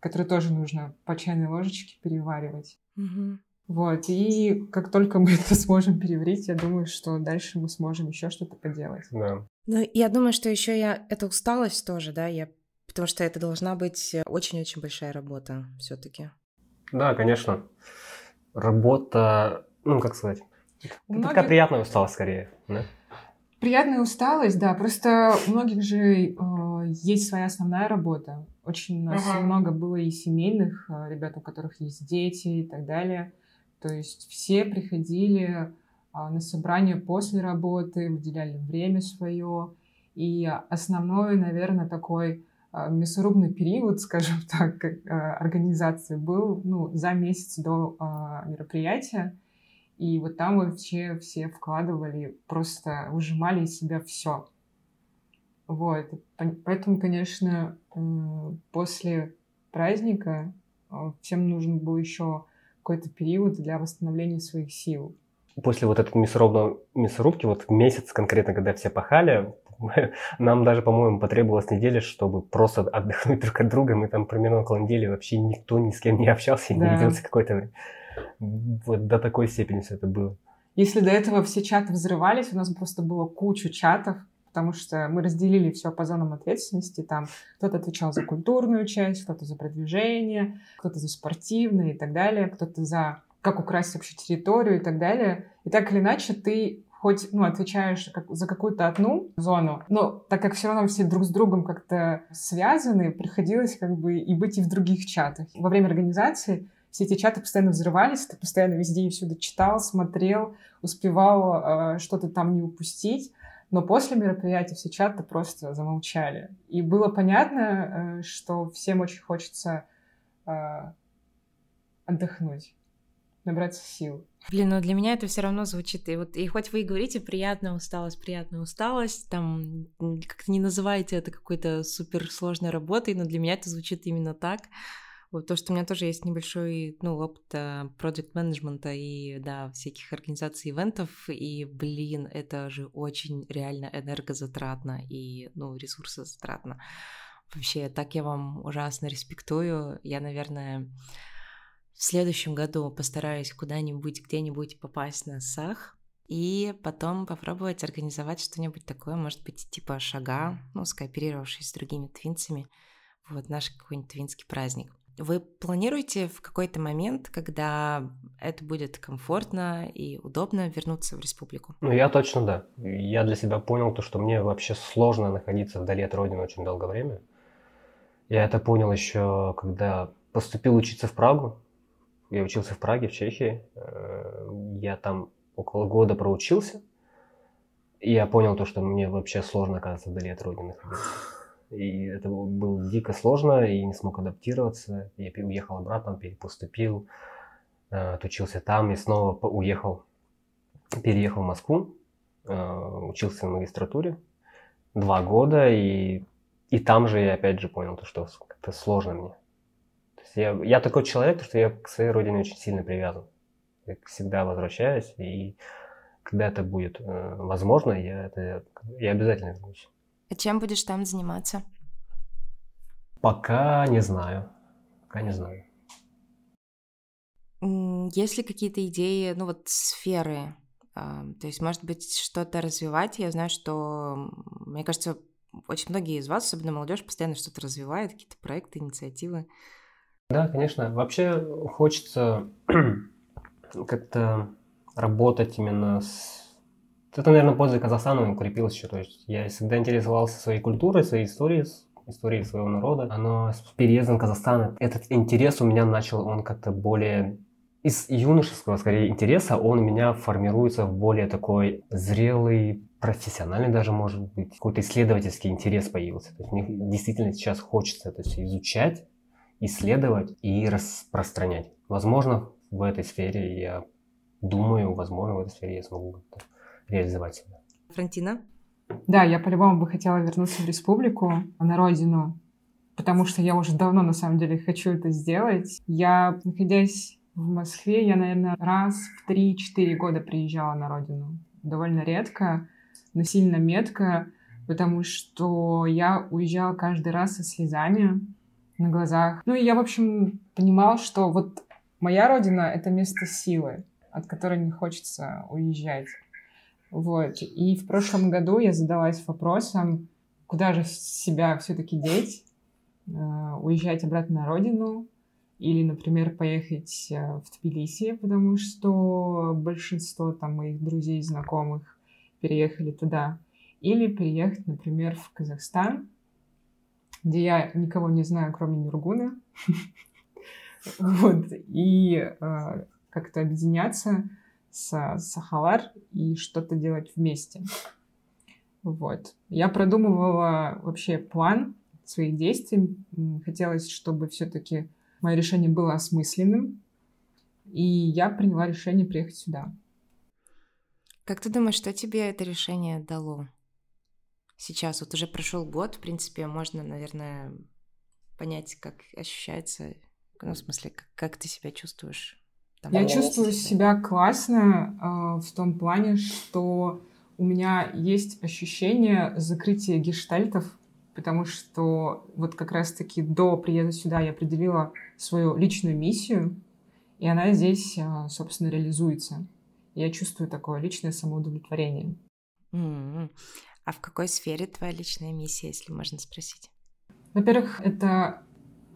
который тоже нужно по чайной ложечке переваривать. Угу. Вот, и как только мы [laughs] это сможем переварить, я думаю, что дальше мы сможем еще что-то поделать. Да. Ну, я думаю, что еще я... Это усталость тоже, да, я... Потому что это должна быть очень-очень большая работа все таки Да, конечно. Работа, ну, как сказать, многих- такая приятная усталость скорее. да? Приятная усталость, да. Просто у многих же э, есть своя основная работа. Очень у нас Ага. много было и семейных э, ребят, у которых есть дети и так далее. То есть все приходили а, на собрание после работы, выделяли время свое. И основной, наверное, такой а, мясорубный период, [laughs] скажем так, э, организации был ну, за месяц до а, мероприятия. И вот там вообще все вкладывали, просто выжимали из себя все. Вот. Поэтому, конечно, после праздника всем нужен был еще какой-то период для восстановления своих сил. После вот этой мясорубной, мясорубки, вот месяц конкретно, когда все пахали, [laughs] нам даже, по-моему, потребовалась неделя, чтобы просто отдохнуть [laughs] друг от друга. Мы там примерно около недели вообще никто ни с кем не общался и не Да. виделся какое-то время. Вот до такой степени все это было. Если до этого все чаты взрывались, у нас просто было кучу чатов, потому что мы разделили все по зонам ответственности. Там кто-то отвечал за культурную часть, кто-то за продвижение, кто-то за спортивное и так далее, кто-то за как украсть вообще территорию и так далее. И так или иначе ты хоть ну, отвечаешь как- за какую-то одну зону, но так как все равно все друг с другом как-то связаны, приходилось как бы и быть и в других чатах. Во время организации все эти чаты постоянно взрывались, ты постоянно везде и всюду читал, смотрел, успевал э, что-то там не упустить. Но после мероприятия все чаты просто замолчали. И было понятно, э, что всем очень хочется э, отдохнуть, набраться сил. Блин, ну для меня это все равно звучит. И вот и хоть вы и говорите приятная усталость, приятная усталость, там как-то не называете это какой-то суперсложной работой, но для меня это звучит именно так. Вот то, что у меня тоже есть небольшой ну, опыт проект менеджмента и да, всяких организаций ивентов, и, блин, это же очень реально энергозатратно и, ну, ресурсозатратно. Вообще, так я вам ужасно респектую. Я, наверное, в следующем году постараюсь куда-нибудь, где-нибудь попасть на САХ и потом попробовать организовать что-нибудь такое, может быть, типа шага, ну, скооперировавшись с другими твинцами, вот наш какой-нибудь твинский праздник. Вы планируете в какой-то момент, когда это будет комфортно и удобно вернуться в республику? Ну, я точно да. Я для себя понял то, что мне вообще сложно находиться вдали от родины очень долгое время. Я это понял еще, когда поступил учиться в Прагу. Я учился в Праге, в Чехии. Э, Я там около года проучился. И я понял то, что мне вообще сложно оказаться вдали от родины находиться. И это было дико сложно, и не смог адаптироваться. Я уехал обратно, перепоступил, э, отучился там и снова уехал, переехал в Москву, э, учился в магистратуре два года, и, и там же я опять же понял, то, что как-то сложно мне. То есть я, я такой человек, что я к своей родине очень сильно привязан. Я всегда возвращаюсь, и когда это будет э, возможно, я, это, я обязательно вернусь. А чем будешь там заниматься? Пока не знаю. Пока не знаю. Есть ли какие-то идеи, ну вот сферы? а, То есть, может быть, что-то развивать? Я знаю, что, мне кажется, очень многие из вас, особенно молодежь, постоянно что-то развивает, какие-то проекты, инициативы. Да, конечно. Вообще хочется [clears throat] как-то работать именно с... Это, наверное, после Казахстана укрепилось еще. То есть я всегда интересовался своей культурой, своей историей, историей своего народа. Оно с переездом в Казахстан, этот интерес у меня начал, он как-то более из юношеского, скорее, интереса, он у меня формируется в более такой зрелый, профессиональный даже, может быть, какой-то исследовательский интерес появился. То есть мне действительно сейчас хочется это все изучать, исследовать и распространять. Возможно, в этой сфере я думаю, возможно, в этой сфере я смогу себя. Франтина? Да, я по-любому бы хотела вернуться в республику, на родину, потому что я уже давно, на самом деле, хочу это сделать. Я, находясь в Москве, я, наверное, раз в 3-4 года приезжала на родину. Довольно редко, но сильно метко, потому что я уезжала каждый раз со слезами на глазах. Ну и я, в общем, понимала, что вот моя родина — это место силы, от которой не хочется уезжать. Вот. И в прошлом году я задалась вопросом, куда же себя все-таки деть, э, уезжать обратно на родину Или, например, поехать э, в Тбилиси, потому что большинство там моих друзей и знакомых переехали туда. Или переехать, например, в Казахстан, где я никого не знаю, кроме Нюргуна. [laughs] Вот. И э, как-то объединяться с Сахалар и что-то делать вместе. Вот. Я продумывала вообще план своих действий. Хотелось, чтобы все-таки мое решение было осмысленным. И я приняла решение приехать сюда. Как ты думаешь, что тебе это решение дало? Сейчас вот уже прошел год, в принципе, можно, наверное, понять, как ощущается, ну, в смысле, как, как ты себя чувствуешь. Там, Я чувствую себя классно э, в том плане, что у меня есть ощущение закрытия гештальтов, потому что вот как раз-таки до приезда сюда я определила свою личную миссию, и она здесь, э, собственно, реализуется. Я чувствую такое личное самоудовлетворение. Mm-hmm. А в какой сфере твоя личная миссия, если можно спросить? Во-первых, это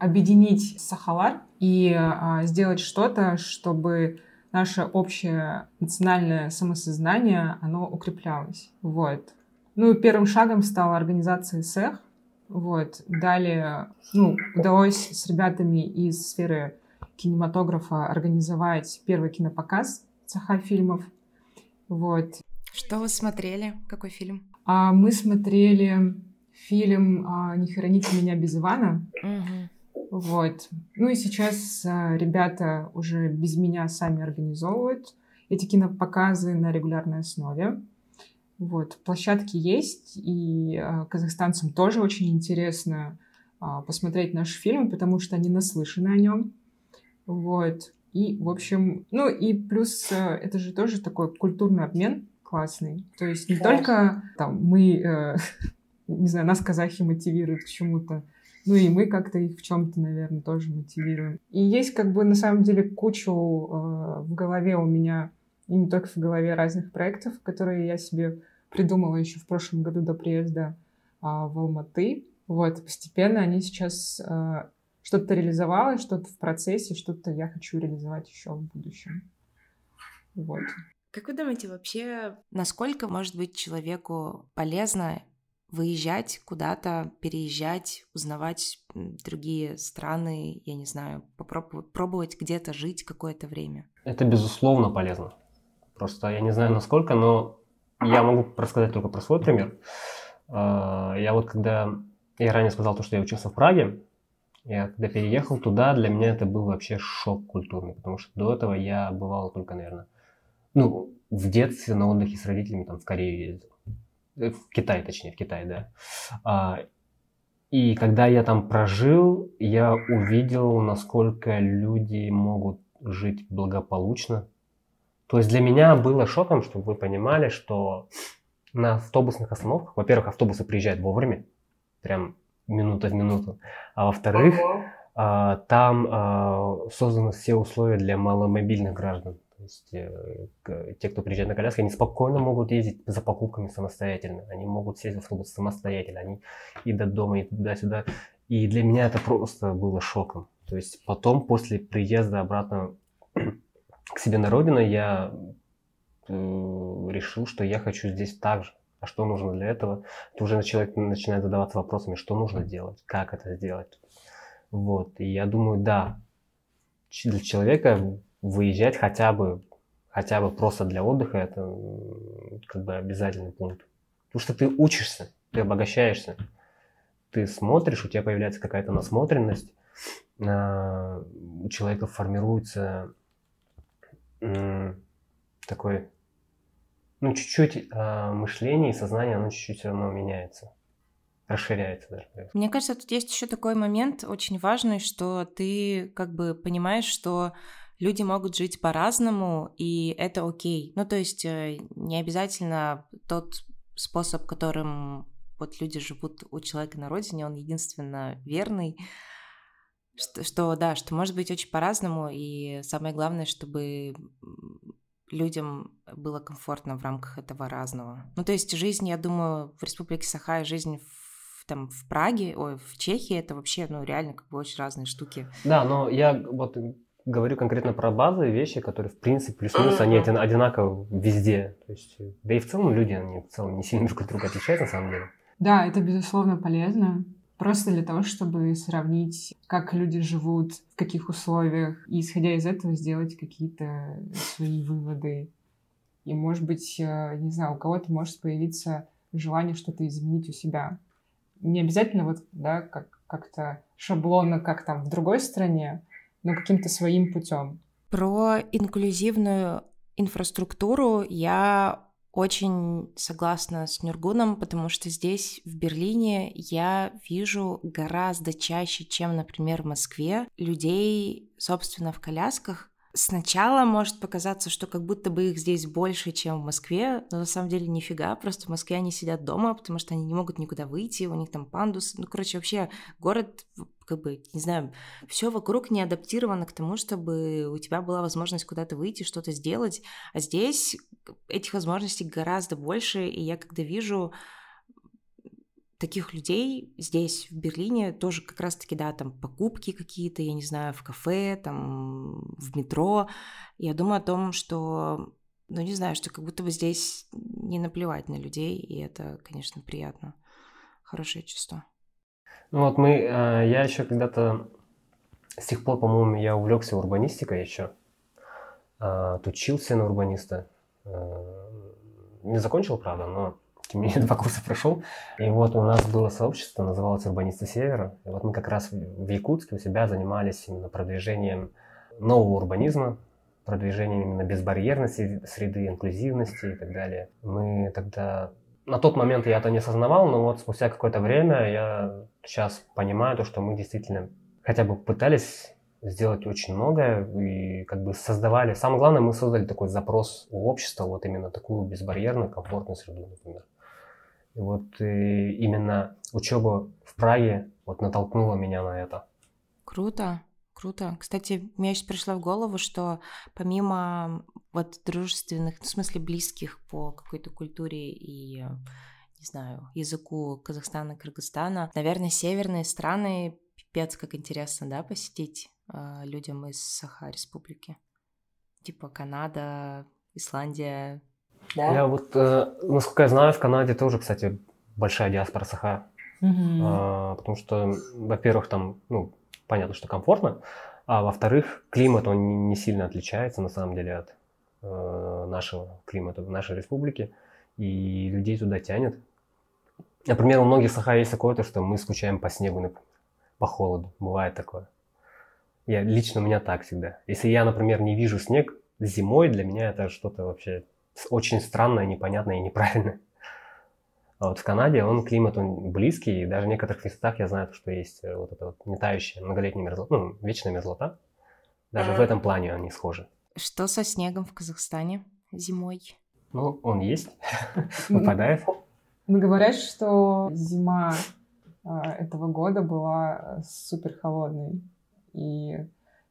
объединить Сахалар и а, сделать что-то, чтобы наше общее национальное самосознание, оно укреплялось. Вот. Ну, первым шагом стала организация СЭХ. Вот. Далее, ну, удалось с ребятами из сферы кинематографа организовать первый кинопоказ цеха фильмов. Вот. Что вы смотрели? Какой фильм? А мы смотрели фильм а, «Не хороните меня без Ивана». Угу. Вот. Ну и сейчас а, ребята уже без меня сами организовывают эти кинопоказы на регулярной основе. Вот. Площадки есть, и а, казахстанцам тоже очень интересно а, посмотреть наши фильмы, потому что они наслышаны о нем. Вот. И, в общем, ну и плюс это же тоже такой культурный обмен, классный. То есть не Класс. только там мы, э, [laughs] не знаю, нас казахи мотивируют к чему-то, ну и мы как-то их в чем-то, наверное, тоже мотивируем. И есть как бы на самом деле кучу э, в голове у меня, и не только в голове разных проектов, которые я себе придумала еще в прошлом году до приезда э, в Алматы. Вот, постепенно они сейчас э, что-то реализовалось, что-то в процессе, что-то я хочу реализовать еще в будущем. Вот. Как вы думаете, вообще, насколько может быть человеку полезно выезжать куда-то, переезжать, узнавать другие страны, я не знаю, попробовать пробовать где-то жить какое-то время? Это безусловно полезно. Просто я не знаю насколько, но я могу рассказать только про свой пример. А, я вот когда, я ранее сказал то, что я учился в Праге, я когда переехал туда, для меня это был вообще шок культурный, потому что до этого я бывал только, наверное, ну, в детстве на отдыхе с родителями там в Корею ездил. Э, в Китай, точнее, в Китай, да. А, и когда я там прожил, я увидел, насколько люди могут жить благополучно. То есть для меня было шоком, чтобы вы понимали, что на автобусных остановках, во-первых, автобусы приезжают вовремя, прям минута в минуту, а во-вторых, а, там а, созданы все условия для маломобильных граждан. То есть э, те, кто приезжает на коляске, они спокойно могут ездить за покупками самостоятельно. Они могут сесть в автобус самостоятельно. Они и до дома, и туда-сюда. И для меня это просто было шоком. То есть потом, после приезда обратно к себе на родину, я э, решил, что я хочу здесь так же. А что нужно для этого? То уже человек начинает задаваться вопросами, что нужно делать, как это сделать. Вот. И я думаю, да, для человека выезжать хотя бы, хотя бы просто для отдыха, это как бы обязательный пункт. Потому что ты учишься, ты обогащаешься, ты смотришь, у тебя появляется какая-то насмотренность, а, у человека формируется такой, ну, чуть-чуть а, мышление и сознание, оно чуть-чуть все равно меняется расширяется даже. Мне кажется, тут есть еще такой момент очень важный, что ты как бы понимаешь, что люди могут жить по-разному, и это окей. Ну, то есть э, не обязательно тот способ, которым вот люди живут у человека на родине, он единственно верный. Что, что да, что может быть очень по-разному, и самое главное, чтобы людям было комфортно в рамках этого разного. Ну, то есть жизнь, я думаю, в Республике Саха жизнь в там в Праге, ой, в Чехии, это вообще, ну, реально как бы очень разные штуки. Да, но я вот говорю конкретно про базовые вещи, которые, в принципе, плюс-минус, они один, одинаковы везде. То есть, да и в целом люди, они в целом не сильно [laughs] друг от друга отличаются, на самом деле. Да, это, безусловно, полезно. Просто для того, чтобы сравнить, как люди живут, в каких условиях, и исходя из этого сделать какие-то свои выводы. И, может быть, э, не знаю, у кого-то может появиться желание что-то изменить у себя. Не обязательно вот, да, как, как-то шаблонно, как там в другой стране, но каким-то своим путем. Про инклюзивную инфраструктуру я очень согласна с Нюргуном, потому что здесь, в Берлине, я вижу гораздо чаще, чем, например, в Москве, людей, собственно, в колясках, Сначала может показаться, что как будто бы их здесь больше, чем в Москве, но на самом деле нифига, просто в Москве они сидят дома, потому что они не могут никуда выйти, у них там пандус, ну, короче, вообще город, как бы, не знаю, все вокруг не адаптировано к тому, чтобы у тебя была возможность куда-то выйти, что-то сделать, а здесь этих возможностей гораздо больше, и я когда вижу таких людей здесь, в Берлине, тоже как раз-таки, да, там покупки какие-то, я не знаю, в кафе, там, в метро. Я думаю о том, что, ну, не знаю, что как будто бы здесь не наплевать на людей, и это, конечно, приятно. Хорошее чувство. Ну вот мы, э, я еще когда-то, с тех пор, по-моему, я увлекся урбанистикой еще, э, учился на урбаниста. Э, не закончил, правда, но тем не менее, [laughs] два курса прошел. И вот у нас было сообщество, называлось «Урбанисты Севера». И вот мы как раз в Якутске у себя занимались именно продвижением нового урбанизма, продвижением именно безбарьерности среды, инклюзивности и так далее. Мы тогда... На тот момент я это не осознавал, но вот спустя какое-то время я сейчас понимаю то, что мы действительно хотя бы пытались сделать очень многое и как бы создавали... Самое главное, мы создали такой запрос у общества, вот именно такую безбарьерную, комфортную среду, например. И вот и именно учеба в Праге вот натолкнула меня на это. Круто, круто. Кстати, мне сейчас пришло в голову, что помимо вот дружественных, ну, в смысле близких по какой-то культуре и не знаю, языку Казахстана, Кыргызстана. Наверное, северные страны, пипец, как интересно, да, посетить э, людям из Саха-республики. Типа Канада, Исландия, да? Я вот, э, насколько я знаю, в Канаде тоже, кстати, большая диаспора саха. Мгм. А, потому что, во-первых, там, ну, понятно, что комфортно, а во-вторых, климат, он не, сильно отличается, на самом деле, от э, нашего климата в нашей республике, и людей туда тянет. Например, у многих саха есть такое, то, что мы скучаем по снегу, например, по холоду, бывает такое. Я, лично у меня так всегда. Если я, например, не вижу снег зимой, для меня это что-то вообще очень странное, непонятное и неправильное. А вот в Канаде он климат он близкий, и даже в некоторых местах я знаю, что есть э, вот эта вот метающая многолетняя мерзлота, ну, вечная мерзлота. Даже в этом плане они схожи. Что со снегом в Казахстане зимой? Ну, он есть, [laughs] выпадает. Ну, говорят, что зима а, этого года была э, супер холодной. И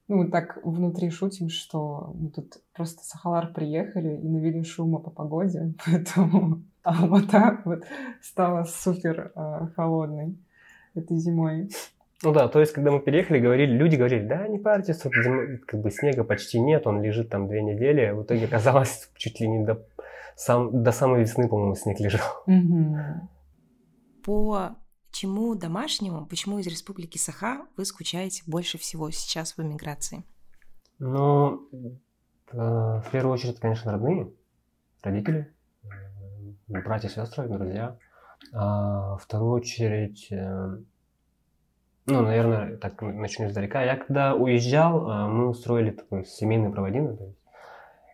ну, мы так внутри шутим, что мы тут просто с Ахалар приехали и навели шума по погоде, [laughs] поэтому Алмата вот стала супер э, холодной этой зимой. Ну да, то есть, когда мы переехали, говорили, люди говорили, да, не парьтесь, тут зим... как бы снега почти нет, он лежит там две недели. В итоге оказалось чуть ли не до, сам... до самой весны, по-моему, снег лежал. [laughs] По Чему домашнему, почему из республики Саха вы скучаете больше всего сейчас в эмиграции? Ну, э, в первую очередь, конечно, родные, родители, э, братья, сестры, друзья. А в вторую очередь, э, ну, наверное, так начну издалека. Я когда уезжал, мы устроили такой семейный проводимый,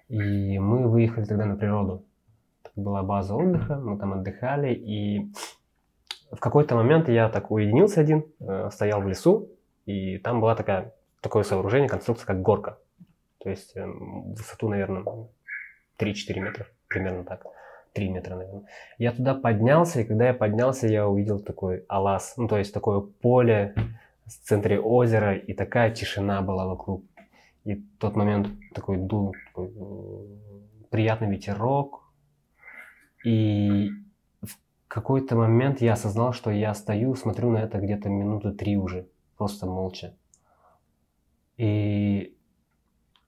и мы выехали тогда на природу. Была база отдыха, мы там отдыхали, и в какой-то момент я так уединился один, э, стоял в лесу, и там была такая, такое сооружение, конструкция, как горка. То есть э, высоту, наверное, 3-4 метра, примерно так. 3 метра, наверное. Я туда поднялся, и когда я поднялся, я увидел такой алаз, ну, то есть такое поле в центре озера, и такая тишина была вокруг. И в тот момент такой дул такой, э, приятный ветерок, и какой-то момент я осознал, что я стою, смотрю на это где-то минуты три уже, просто молча. И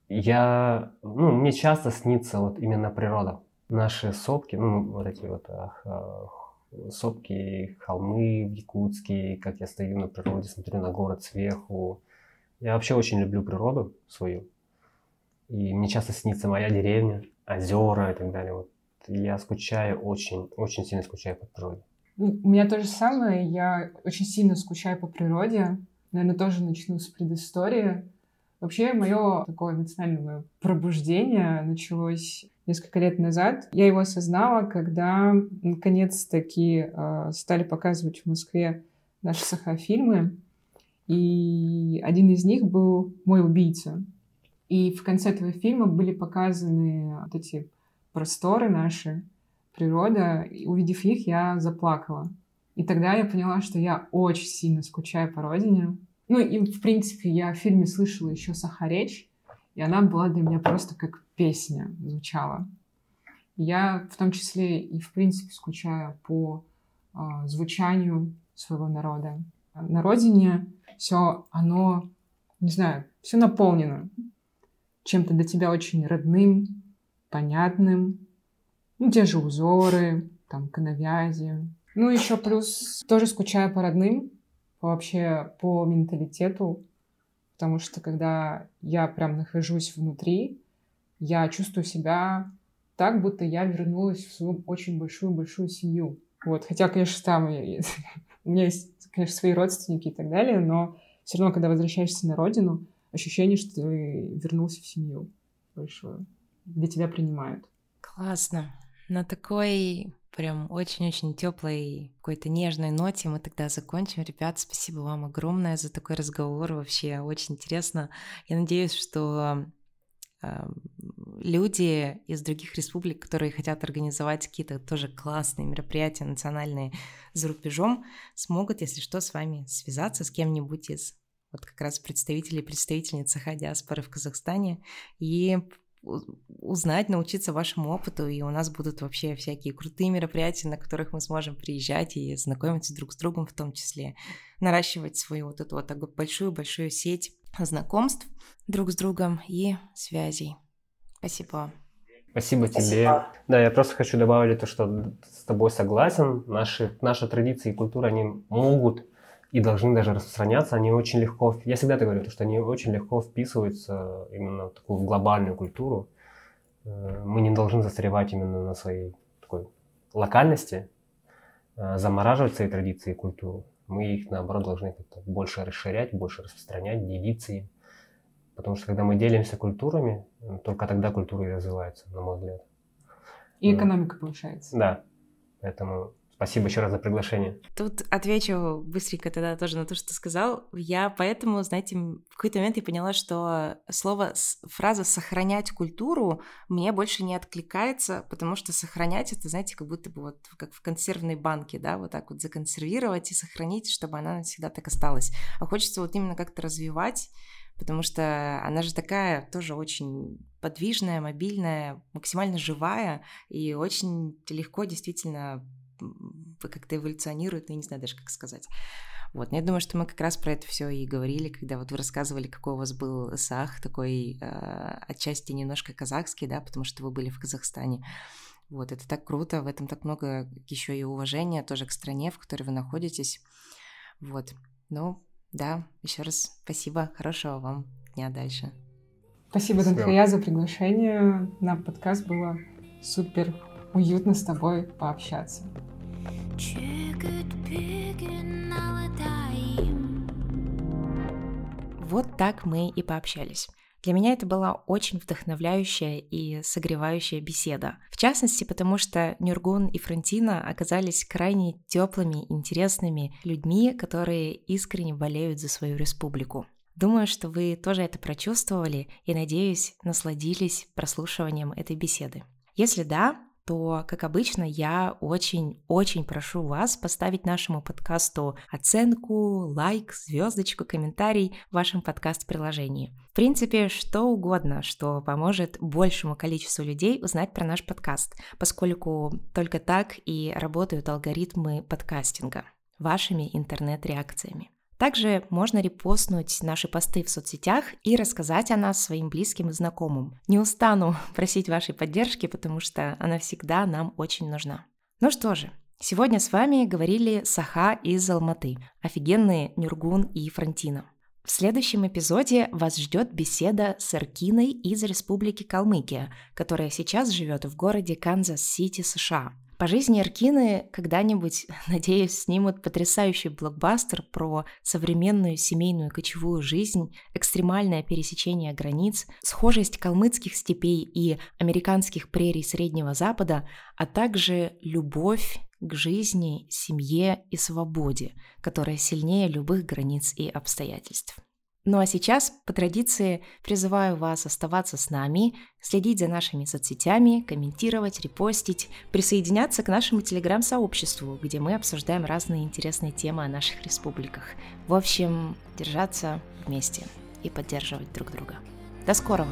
я, ну, мне часто снится вот именно природа. Наши сопки, ну, вот эти вот сопки, холмы в Якутске, как я стою на природе, смотрю на город сверху. Я вообще очень люблю природу свою. И мне часто снится моя деревня, озера и так далее. Вот я скучаю очень, очень сильно скучаю по природе. Ну, у меня то же самое. Я очень сильно скучаю по природе. Наверное, тоже начну с предыстории. Вообще, мое такое национальное пробуждение началось несколько лет назад. Я его осознала, когда наконец-таки э, стали показывать в Москве наши сахафильмы. И один из них был «Мой убийца». И в конце этого фильма были показаны вот эти просторы наши, природа. И увидев их, я заплакала. И тогда я поняла, что я очень сильно скучаю по родине. Ну и, в принципе, я в фильме слышала еще «Сахаречь», и она была для меня просто как песня звучала. Я в том числе и, в принципе, скучаю по э, звучанию своего народа. На родине все, оно, не знаю, все наполнено чем-то для тебя очень родным, понятным. Ну, те же узоры, там, коновязи. Ну, еще плюс тоже скучаю по родным, вообще по менталитету, потому что когда я прям нахожусь внутри, я чувствую себя так, будто я вернулась в свою очень большую-большую семью. Вот, хотя, конечно, там [laughs] у меня есть, конечно, свои родственники и так далее, но все равно, когда возвращаешься на родину, ощущение, что ты вернулся в семью большую, где тебя принимают. Классно. На такой прям очень-очень теплой, какой-то нежной ноте мы тогда закончим. Ребят, спасибо вам огромное за такой разговор. Вообще очень интересно. Я надеюсь, что э, люди из других республик, которые хотят организовать какие-то тоже классные мероприятия национальные за рубежом, смогут, если что, с вами связаться с кем-нибудь из вот как раз представителей и представительниц диаспоры в Казахстане и узнать, научиться вашему опыту, и у нас будут вообще всякие крутые мероприятия, на которых мы сможем приезжать и знакомиться друг с другом в том числе, наращивать свою вот эту вот большую-большую сеть знакомств друг с другом и связей. Спасибо. Спасибо тебе. Спасибо. Да, я просто хочу добавить то, что с тобой согласен. Наши, наши традиции и культура, они могут и должны даже распространяться, они очень легко, я всегда это говорю, что они очень легко вписываются именно в такую глобальную культуру. Э, мы не должны застревать именно на своей такой локальности, э, замораживать свои традиции и культуру. Мы их, наоборот, должны как-то больше расширять, больше распространять, делиться им. Потому что когда мы делимся культурами, только тогда культура и развивается, на мой взгляд. И экономика повышается. Да. Поэтому Спасибо еще раз за приглашение. Тут отвечу быстренько тогда тоже на то, что ты сказал. Я поэтому, знаете, в какой-то момент я поняла, что слово, фраза «сохранять культуру» мне больше не откликается, потому что сохранять это, знаете, как будто бы вот как в консервной банке, да, вот так вот законсервировать и сохранить, чтобы она всегда так осталась. А хочется вот именно как-то развивать, потому что она же такая тоже очень подвижная, мобильная, максимально живая и очень легко действительно как-то эволюционирует, ну, я не знаю даже, как сказать. Вот, я думаю, что мы как раз про это все и говорили, когда вот вы рассказывали, какой у вас был САХ, такой э, отчасти немножко казахский, да, потому что вы были в Казахстане. Вот, это так круто, в этом так много еще и уважения тоже к стране, в которой вы находитесь. Вот, ну, да, еще раз спасибо, хорошего вам дня дальше. Спасибо, Данхая, за приглашение на подкаст. Было супер уютно с тобой пообщаться. Вот так мы и пообщались. Для меня это была очень вдохновляющая и согревающая беседа. В частности, потому что Нюргун и Франтина оказались крайне теплыми, интересными людьми, которые искренне болеют за свою республику. Думаю, что вы тоже это прочувствовали и, надеюсь, насладились прослушиванием этой беседы. Если да, то, как обычно, я очень-очень прошу вас поставить нашему подкасту оценку, лайк, звездочку, комментарий в вашем подкаст-приложении. принципе, что угодно, что поможет большему количеству людей узнать про наш подкаст, поскольку только так и работают алгоритмы подкастинга вашими интернет-реакциями. Также можно репостнуть наши посты в соцсетях и рассказать о нас своим близким и знакомым. Не устану [laughs] просить вашей поддержки, потому что она всегда нам очень нужна. Ну что же, сегодня с вами говорили Саха из Алматы, офигенные Нюргун и Фронтина. В следующем эпизоде вас ждет беседа с Аркиной из Республики Калмыкия, которая сейчас живет в городе Канзас-Сити, США. По жизни Аркины когда-нибудь, [laughs] надеюсь, снимут потрясающий блокбастер про современную семейную кочевую жизнь, экстремальное пересечение границ, схожесть калмыцких степей и американских прерий Среднего Запада, а также любовь к жизни, семье и свободе, которая сильнее любых границ и обстоятельств. Ну а сейчас, по традиции, призываю вас оставаться с нами, следить за нашими соцсетями, комментировать, репостить, присоединяться к нашему телеграм-сообществу, где мы обсуждаем разные интересные темы о наших республиках. В общем, держаться вместе и поддерживать друг друга. До скорого!